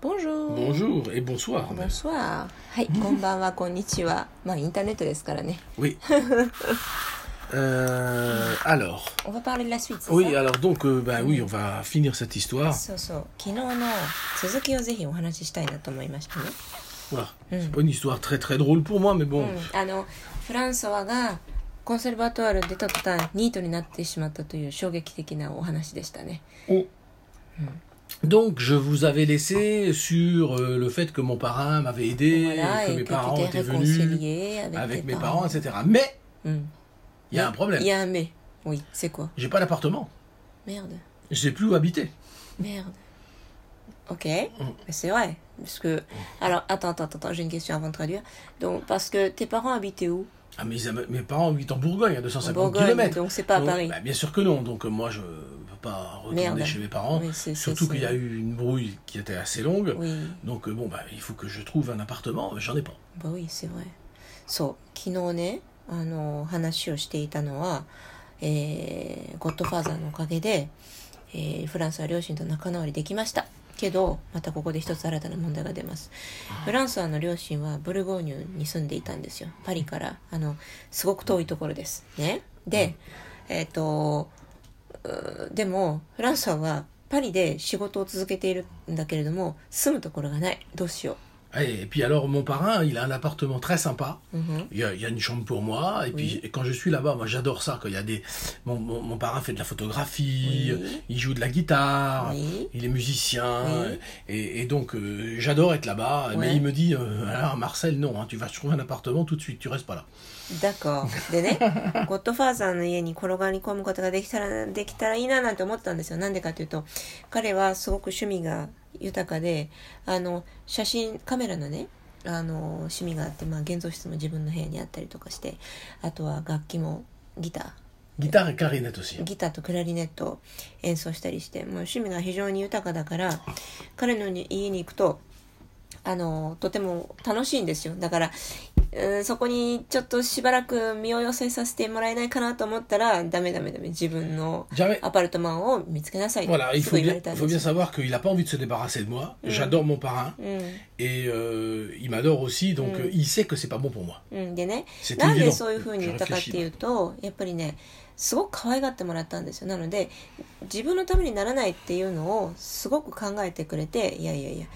Bonjour. Bonjour et bonsoir. Bonsoir. Hi, mm-hmm. Oui. Euh, alors. On va parler de la suite. Oui, alors donc, euh, bah oui, mm. on va finir cette histoire. Voilà. Mm. C'est pas une histoire très très drôle pour moi, mais bon. Mm. Donc je vous avais laissé sur euh, le fait que mon parrain m'avait aidé, que mes parents étaient venus, avec, mes parents. etc. Mais hmm. il y a un problème. Il y a un mais. Oui, c'est quoi J'ai pas d'appartement. Merde. J'ai plus où habiter. Merde. Ok, hmm. c'est vrai. Parce que... Alors, attends, attends, attends, j'ai une question avant de traduire. Donc, parce que tes parents habitaient où ah, mes, mes parents vivent en Bourgogne, à 250 Bourgogne, km. Donc c'est pas à Paris. Bah, bien sûr que non. Donc euh, moi je ne peux pas retourner chez mes parents. Oui, surtout qu'il y a eu une brouille qui était assez longue. Oui. Donc euh, bon bah il faut que je trouve un appartement, j'en ai pas. Bah oui, c'est vrai. So, 昨日ね、あの話をしていたのは、えー、ゴッドファーザーのおかげで、えー、フランスは両親と仲直りできました。けどまたここで一つ新たな問題が出ますフランソワの両親はブルゴーニュに住んでいたんですよパリからあのすごく遠いところですねで、えっ、ー、とでもフランソワはパリで仕事を続けているんだけれども住むところがないどうしよう Et puis alors, mon parrain, il a un appartement très sympa. Mhm. Il, y a, y a, une chambre pour moi. Et puis, quand je suis là-bas, moi, j'adore ça. Quand y a des, mon, mon, mon parrain fait de la photographie, il joue de la guitare, il est musicien. Et, donc, euh, j'adore être là-bas. Mais il me dit, euh, alors Marcel, non, hein, tu vas trouver un appartement tout de suite. Tu restes pas là. D'accord. でね、ゴッドファーザーの家に転がり込むことができたら、できたらいいななんて思ってたんですよ。なんでかというと、彼はすごく趣味が 豊かであの写真カメラのねあの趣味があって、まあ、現像室も自分の部屋にあったりとかしてあとは楽器もギターギターリネットしギターとクラリネットを演奏したりしてもう趣味が非常に豊かだから彼の家に行くとあのとても楽しいんですよだからそこにちょっとしばらく身を寄せさせてもらえないかなと思ったら、ダメダメダメ、自分のアパルトマンを見つけなさい。ほら、い言われたんです。ほら、いつも言われたんです。ほら、い言われたんです。ほら、いつも言われたんです。ほら、いも言われたんです。ほら、い言われたんです。ほら、いつも言われたんです。ほ言わたんです。いつも言われたんす。ほら、いつも言わもら、いたんです。ほなので、自分のためにならないっていうのをすごく考えてくれて、いやいやいや。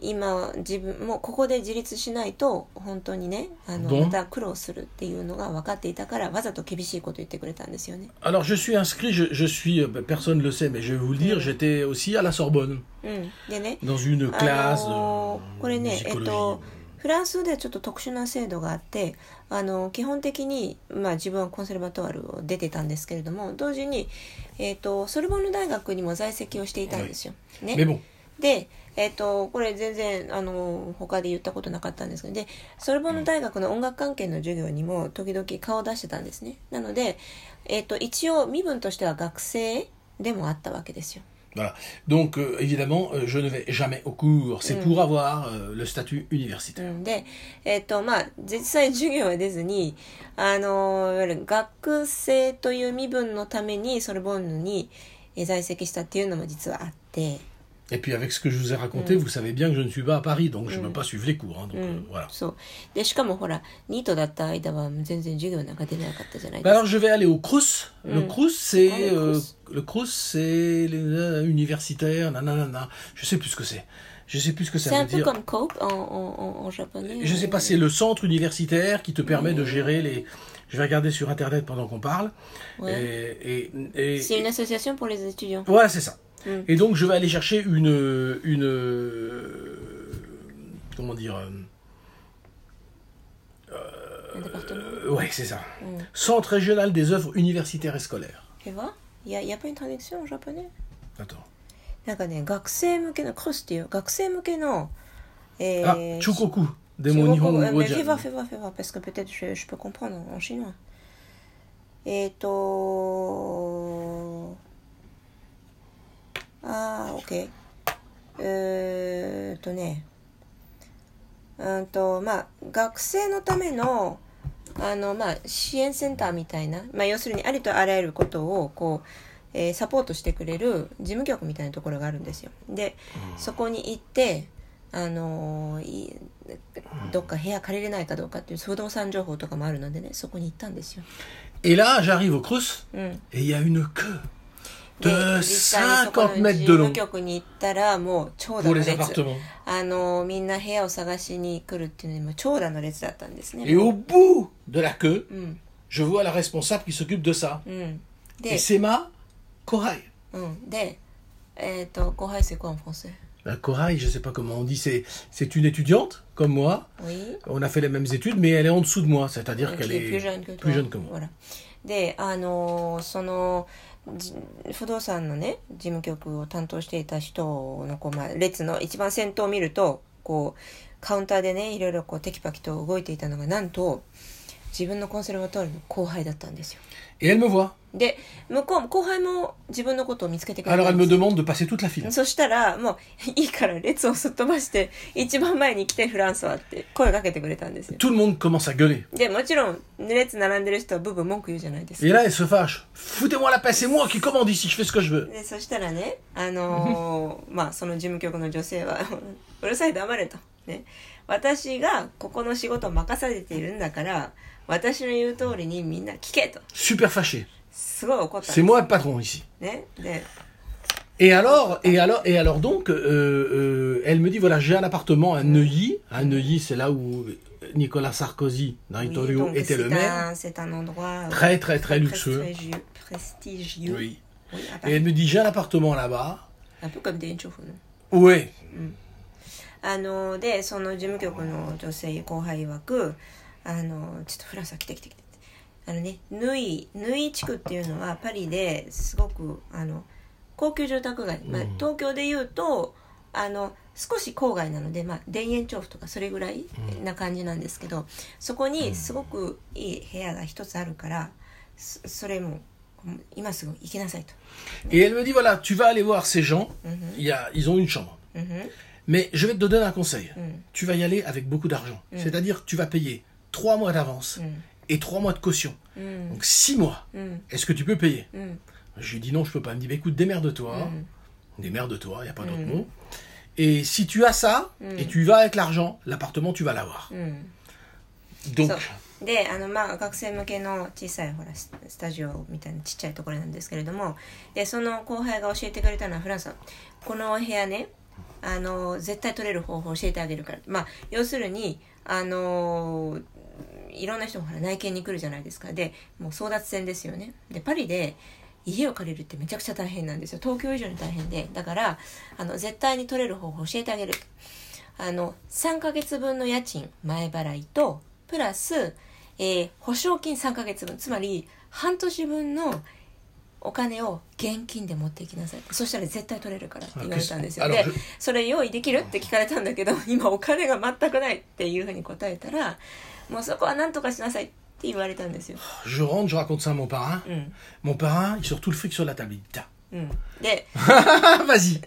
今自分もここで自立しないと本当にねあのまた苦労するっていうのが分かっていたからわざと厳しいこと言ってくれたんですよね。Alors je suis inscrit, je, je suis personne le sait, mais je vais vous dire, j'étais aussi à la Sorbonne. でね。Dans une classe. これね、えっと。フランスではちょっと特殊な制度があってあの基本的に、まあ、自分はコンセルバトワルを出てたんですけれども同時に、えっと、ソルボンヌ大学にも在籍をしていたんですよ。でえっ、ー、と、これ全然、あの、他で言ったことなかったんですけど、で、ソルボンヌ大学の音楽関係の授業にも時々顔を出してたんですね。なので、えっ、ー、と、一応身分としては学生でもあったわけですよ。Voilà. Donc, euh, évidemment, euh, je ne vais jamais au cours. C'est pour avoir euh, le statut universitaire. で、えっ、と、まあ、実際授業は出ずに、あの、学生という身分のためにソルボンヌに在籍したっていうのも実はあって。Et puis avec ce que je vous ai raconté, mm. vous savez bien que je ne suis pas à Paris, donc je ne mm. peux pas suivre les cours. Hein, donc, mm. euh, voilà. je vais aller au CRUS. Le CRUS, c'est le euh, c'est les, euh, universitaire, nanana. Je sais plus ce que c'est. Je sais plus ce que ça veut dire. C'est un peu comme cope en, en, en, japonais. Je ne sais pas, c'est le centre universitaire qui te permet de gérer les. Je vais regarder sur internet pendant qu'on parle. Et, C'est une association pour les étudiants. Voilà, c'est ça. Et donc, je vais aller chercher une. une euh, comment dire euh, euh, ouais, c'est ça. Mm. Centre régional des œuvres universitaires et scolaires. et vois Il n'y a, pas une traduction en japonais Attends. Ah, Chukoku, des mots euh, Mais fais voir, fais voir, fais parce que peut-être je, je peux comprendre en chinois. Et to... ああ、オッうーんとね。うんと、まあ、学生のための、あの、まあ、支援センターみたいな、まあ、要するにありとあらゆることを、こう、えー、サポートしてくれる事務局みたいなところがあるんですよ。で、そこに行って、あのいどっか部屋借りれないかどうかっていう不動産情報とかもあるのでね、そこに行ったんですよ。え là, j'arrive au Crous, et il y a une queue. De de mètres Et au bout de la queue, mm. je vois la responsable qui s'occupe de ça. Mm. Et c'est ma mm. euh, corail. c'est quoi en français? La corail, je ne sais pas comment on dit, c'est, c'est une étudiante comme moi. Oui. On a fait les mêmes études, mais elle est en dessous de moi, c'est-à-dire qu'elle est, plus jeune que, plus jeune que moi. Voilà. Ah 不動産のね事務局を担当していた人のこう、まあ、列の一番先頭を見るとこうカウンターでねいろいろこうテキパキと動いていたのがなんと自分のコンセルが通るの後輩だったんですよ。e l l e me voit. で、向こうも後輩も自分のことを見つけてくれ Alors た elle ん me です。toute la file. そしたら、もう、いいから列をすっ飛ばして、一番前に来てフランスはって声かけてくれたんですよ。Tout le monde commence à gueuler. で、もちろん、列並んでる人はブーブ文句言うじゃないですか。Et là, elle se fâche. Foutez-moi la paix, c'est moi qui commande ici, je fais ce que je veux. で、そしたらね、あのー まあ、その事務局の女性は、うるさい黙れと。ね。私がここの仕事を任されているんだから、Super fâché. C'est moi le patron ici. alors, et alors, et alors donc, euh, euh, elle me dit voilà, j'ai un appartement à Neuilly. À Neuilly, c'est là où Nicolas Sarkozy, dans Itorio, était le maire. c'est un endroit euh, Très, très, très luxueux. prestigieux. prestigieux. Oui. Et elle me dit j'ai un appartement là-bas. Un peu comme des enchufs, non dit que あのちょっとフランスは来て来て来てあのねヌイヌイ地区っていうのはパリですごくあの高級住宅街、まあ、東京でいうと、あの少し郊外なので、まあ、田園調布とかそれぐらいな感じなんですけど、そこにすごくいい部屋が一つあるからそれも Et elle me dit voilà, tu vas aller voir ces gens, mm -hmm. il y a, ils ont une chambre. Mm -hmm. Mais je vais te donner un conseil. Mm. Tu vas y aller avec beaucoup d'argent. C'est-à-dire tu vas payer trois mois d'avance mm. et trois mois de caution. Mm. Donc six mois. Mm. Est-ce que tu peux payer Je lui dis non, je peux pas. Il me dit, bah, écoute, démerde-toi. Hein. Démerde-toi, il n'y a pas d'autre mot. Et si tu as ça, et tu vas avec l'argent, l'appartement, tu vas l'avoir. Donc... であのまあ学生向けの小さいほらスタジオみたいなちっちゃいところなんですけれどもでその後輩が教えてくれたのはフランさんこのお部屋ねあの絶対取れる方法教えてあげるから、まあ、要するにあのいろんな人もら内見に来るじゃないですかでもう争奪戦ですよねでパリで家を借りるってめちゃくちゃ大変なんですよ東京以上に大変でだからあの絶対に取れる方法教えてあげるあの3ヶ月分の家賃前払いとプラス、えー、保証金3ヶ月分つまり半年分のお金を現金で持っていきなさいそしたら絶対取れるからって言われたんですよでそれ用意できるって聞かれたんだけど今お金が全くないっていうふうに答えたらもうそこはんとかしなさいって言われたんですよ。Je rentre, je raconte ça à mon parrain.、うん、mon parrain, il sort tout le fric sur la table, il dit, うん、で、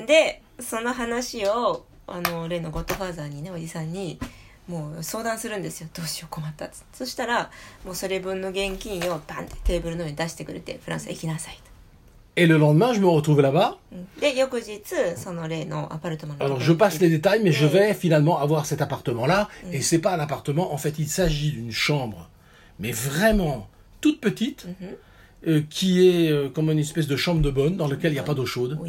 で、その話を、あの、例のゴッドファーザーにね、おじさんに、もう相談するんですよどうしよう困ったっそしたらもうそれ分の現金をバンってテーブルの上に出してくれてフランスへ行きなさいと Et le lendemain, je me retrouve là-bas. Mm. Alors, je passe les détails, mais je vais finalement avoir cet appartement-là. Mm. Et c'est pas un appartement. En fait, il s'agit d'une chambre, mais vraiment toute petite, mhm. euh, qui est euh, comme une espèce de chambre de bonne dans laquelle il n'y a pas d'eau chaude.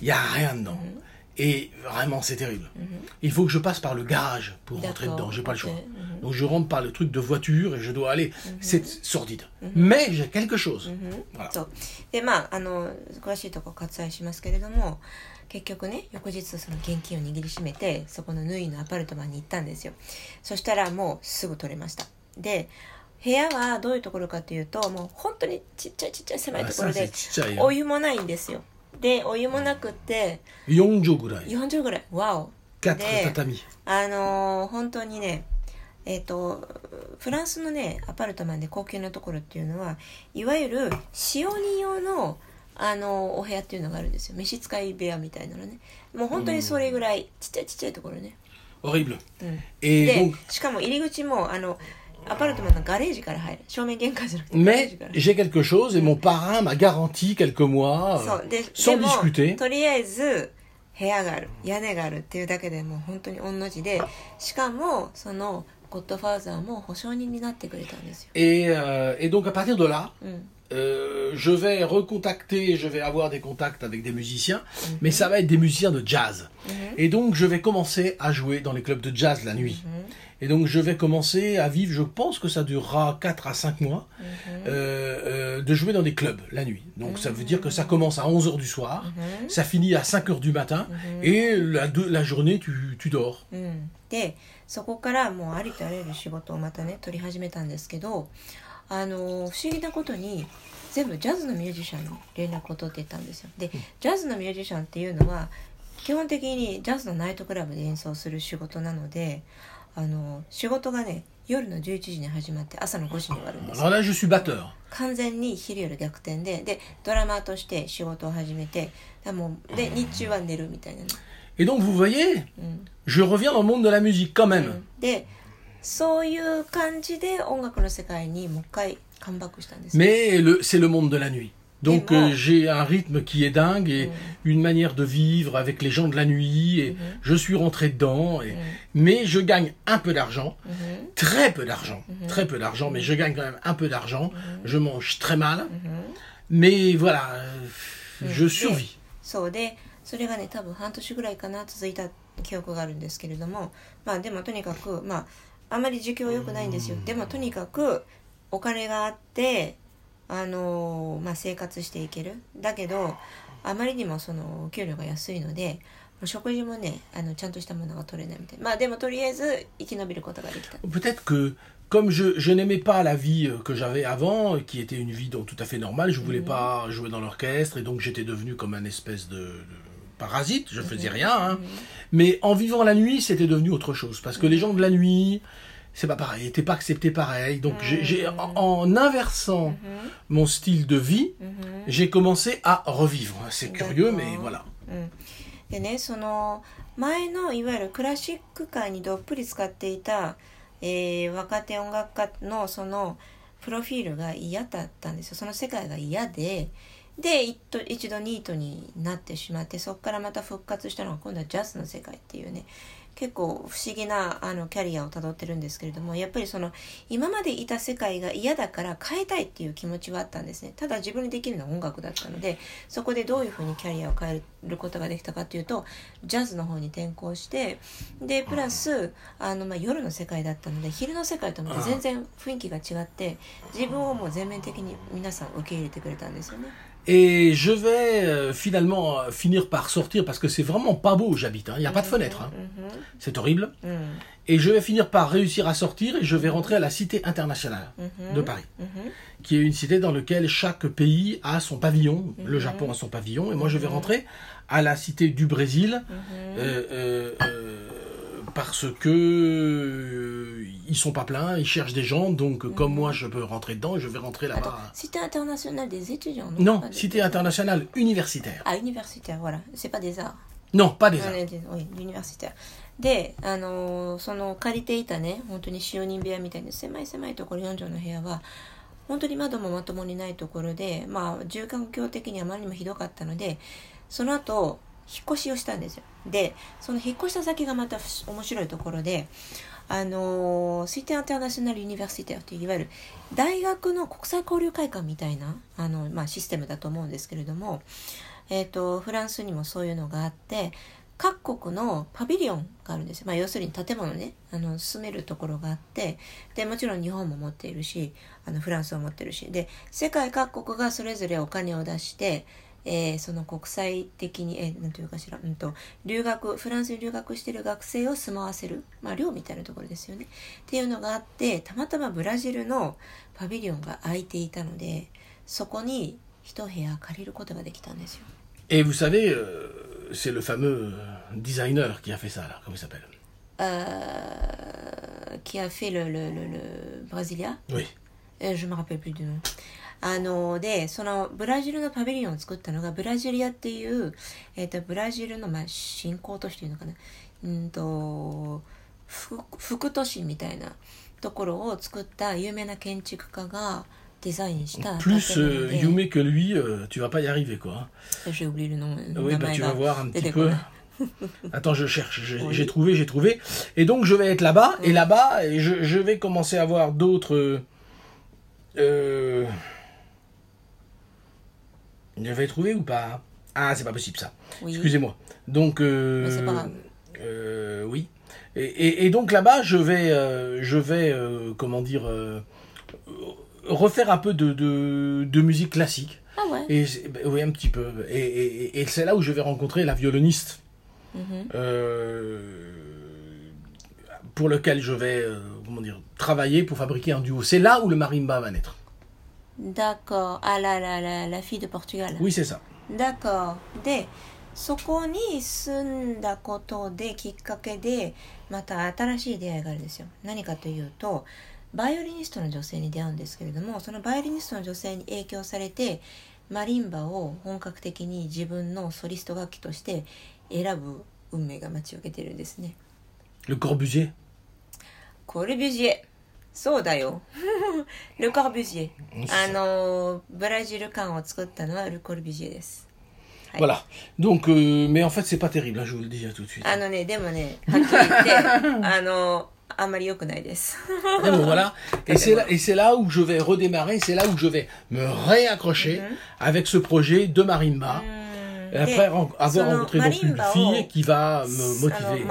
Il n'y a rien dedans. Mhm. Et vraiment, c'est terrible. Mm -hmm. Il faut que je passe par le garage pour rentrer dedans. J'ai pas okay. le choix. Mm -hmm. Donc je rentre par le truc de voiture et je dois aller. Mm -hmm. C'est sordide. Mais j'ai quelque chose. Voilà. でまああの詳しいとこ割愛しますけれども。結局ね翌日その現金を握りしめてそこの縫いのアパルトマンに行ったんですよそしたらもうすぐ取れましたで部屋はどういうところかというともう本当にちっちゃいちっちゃい狭いところでお湯もないんですよでお湯もなくて4畳ぐらい4畳ぐらいわおであのー、本当にねえっ、ー、とフランスのねアパルトマンで高級なところっていうのはいわゆる使用人用のあのお部屋っていうのがあるんですよ召使い部屋みたいなのねもう本当にそれぐらい、うん、ちっちゃいちっちゃいところねえしかも入り口もあの Mais j'ai quelque chose et mon parrain m'a garanti quelques mois euh, sans discuter. Et, euh, et donc à partir de là, mm. euh, je vais recontacter, je vais avoir des contacts avec des musiciens, mm-hmm. mais ça va être des musiciens de jazz. Mm-hmm. Et donc je vais commencer à jouer dans les clubs de jazz la nuit. Mm-hmm. Et donc je vais commencer à vivre, je pense que ça durera 4 à 5 mois, mhm. euh, euh, de jouer dans des clubs la nuit. Donc ça veut mhm. dire que ça commence à 11h du soir, mhm. ça finit à 5h du matin, et la, de, la journée, tu, tu dors. でそこからもうありとあらゆる仕事をまたね取り始めたんですけどあの不思議なことに全部ジャズのミュージシャンに連絡を取っていったんですよでジャズのミュージシャンっていうのは基本的にジャズのナイトクラブで演奏する仕事なので mm. あの仕事がね夜の11時に始まって朝の5時に終わるんです完全に昼夜逆転ででドラマーとして仕事を始めてでもで日中は寝るみたいな Et donc vous voyez, je reviens dans le monde de la musique quand même. Mais c'est le monde de la nuit. Donc euh, j'ai un rythme qui est dingue et mmh. une manière de vivre avec les gens de la nuit et mmh. je suis rentré dedans. Et... Mmh. Mais je gagne un peu d'argent, très peu d'argent, très peu d'argent, mais je gagne quand même un peu d'argent. Je mange très mal, mais voilà, je survis peut être que, comme je, n'aimais pas la vie euh, que j'avais avant, qui était une vie tout à fait normale, je ne voulais mm-hmm. pas jouer dans l'orchestre, et donc j'étais devenu comme un espèce de, parasite, je ne faisais mm-hmm. rien. Hein. Mm-hmm. Mais en vivant la nuit, c'était devenu autre chose, parce que les gens de la nuit, c'est pas pareil, t'es pas accepté pareil. Donc mmh. j'ai, en, en, inversant mmh. mon style de vie, mmh. j'ai commencé à revivre. C'est curieux, mais voilà. でね、その前のいわゆるクラシック界にどっぷり使っていた、えー、若手音楽家のそのプロフィールが嫌だったんですよその世界が嫌でで一度ニートになってしまってそこからまた復活したのが今度はジャズの世界っていうね結構不思議なあのキャリアをたどってるんですけれどもやっぱりその今までいた世界が嫌だから変えたいっていう気持ちはあったんですねただ自分にできるのは音楽だったのでそこでどういうふうにキャリアを変えることができたかっていうとジャズの方に転向してでプラスあの、まあ、夜の世界だったので昼の世界と全然雰囲気が違って自分をもう全面的に皆さん受け入れてくれたんですよね。Et je vais euh, finalement euh, finir par sortir parce que c'est vraiment pas beau où j'habite. Hein. Il n'y a pas de mhm, fenêtre. Hein. Mhm. C'est horrible. Mhm. Et je vais finir par réussir à sortir et je vais rentrer à la Cité internationale de Paris, qui est une cité dans laquelle chaque pays a son pavillon. Le Japon a son pavillon. Et moi, je vais rentrer à la Cité du Brésil. Euh, euh parce que euh, ils sont pas pleins, ils cherchent des gens, donc mhm. comme moi je peux rentrer dedans, je vais rentrer là-bas. Cité internationale des étudiants. Non, non cité des... internationale universitaire. Ah universitaire, voilà, c'est pas des arts. Non, pas des arts. Oui, universitaire. であのその借りていたね本当に使用人部屋みたいな狭い狭いところ4畳の部屋は本当に窓もまともにないところでまあ住環境的にあまりにもひどかったのでその後引っ越しをしたんですよ。でその引っ越した先がまた面白いところであのスイテン・アンターナショナル・ユニバーシティといういわゆる大学の国際交流会館みたいなあの、まあ、システムだと思うんですけれども、えーと、フランスにもそういうのがあって各国のパビリオンがあるんですよ、まあ、要するに建物ねあの住めるところがあってでもちろん日本も持っているしあのフランスも持ってるしで世界各国がそれぞれお金を出してえー、その国際的に、えー、なんていうかしら、うん、と留学フランスに留学している学生を住まわせる、まあ、寮みたいなところですよねっていうのがあってたまたまブラジルのパビリオンが空いていたのでそこに一部屋借りることができたんですよ。え、vous savez、c'est le fameux designer qui a fait ça, comment il s あのでそのブラジルのパビリオンを作ったのがブラジリアっていう、えーと、とブラジルの、まあ、新興都市というのかなうんと副都市みたいなところを作った有名な建築家がデザインした。Plus euh, Yume que lui, euh, tu vas pas y arriver quoi. J'ai oublié le nom. Oui, bah, tu vas voir un petit peu. Attends, je cherche, j'ai oui. trouvé, j'ai trouvé. Et donc je vais être là-bas, oui. et là-bas, je, je vais commencer à voir d'autres... Euh, Je vais trouver ou pas Ah, c'est pas possible ça. Excusez-moi. Donc. Euh, c'est pas euh, oui. Et, donc là-bas, je vais, euh, je vais comment dire, refaire un peu de, musique classique. Ah ouais et, ben Oui, un petit peu. Et, c'est là où je vais rencontrer la violoniste. Mhm. pour lequel je vais comment dire, travailler pour fabriquer un duo. C'est là où le marimba va naître. D'accord. Ah là là, la, la fille de Portugal. Oui, c'est ça. D'accord. De, そこに住んだことできっかけでまた新しい出会いがあるんですよ。何かというとバイオリニストの女性に出会うんですけれどもそのバイオリニストの女性に影響されてマリンバを本格的に自分のソリスト楽器として選ぶ運命が待ち受けてるんですね。ルコルビジェコビジ Voilà. Donc, euh, mais en fait, c'est pas terrible, hein, je vous le dis hein, tout de suite. Ah mais, c'est là, où je vais redémarrer, c'est là où je vais me réaccrocher mm-hmm. avec ce projet de Marimba. Mm. Et après avoir rencontré donc une fille qui va me motiver.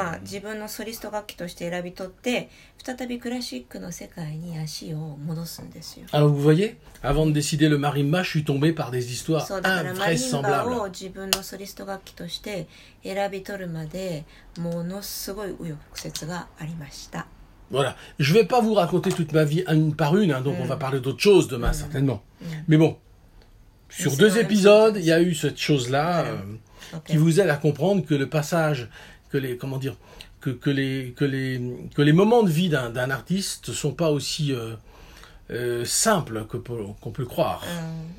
Alors vous voyez, avant de décider le marimba, je suis tombé par des histoires très semblables. Voilà, Je ne vais pas vous raconter toute ma vie une par une, hein, donc mm. on va parler d'autre chose demain mm. certainement. Mm. Mais bon. Sur deux épisodes, il y a eu cette chose-là euh, okay. qui vous aide à comprendre que le passage, que les, comment dire, que, que les, que les, que les moments de vie d'un artiste ne sont pas aussi euh, euh, simples que qu'on peut le croire.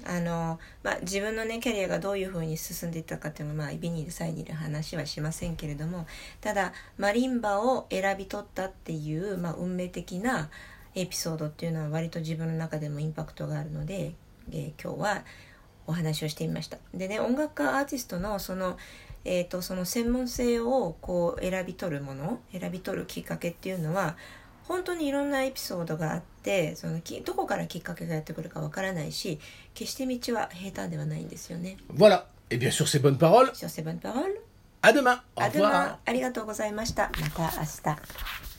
Mm. あの、まあ自分のねキャリアがどういうふうに進んでいったかっていうのはまあビニールサイにいる話はしませんけれども、ただマリンバを選び取ったっていうまあ運命的なエピソードっていうのは割と自分の中でもインパクトがあるので、えー、今日は。お話をしてみました。でね音楽家アーティストのその,、えーと、その専門性をこう選び取るもの選び取るきっかけっていうのは本当にいろんなエピソードがあってそのどこからきっかけがやってくるかわからないし決して道は平坦ではないんですよね。Voilà. Et bien sur ces bonnes paroles. Sur ces bonnes paroles. À demain. Au revoir. demain. ありがとうございました。また明日。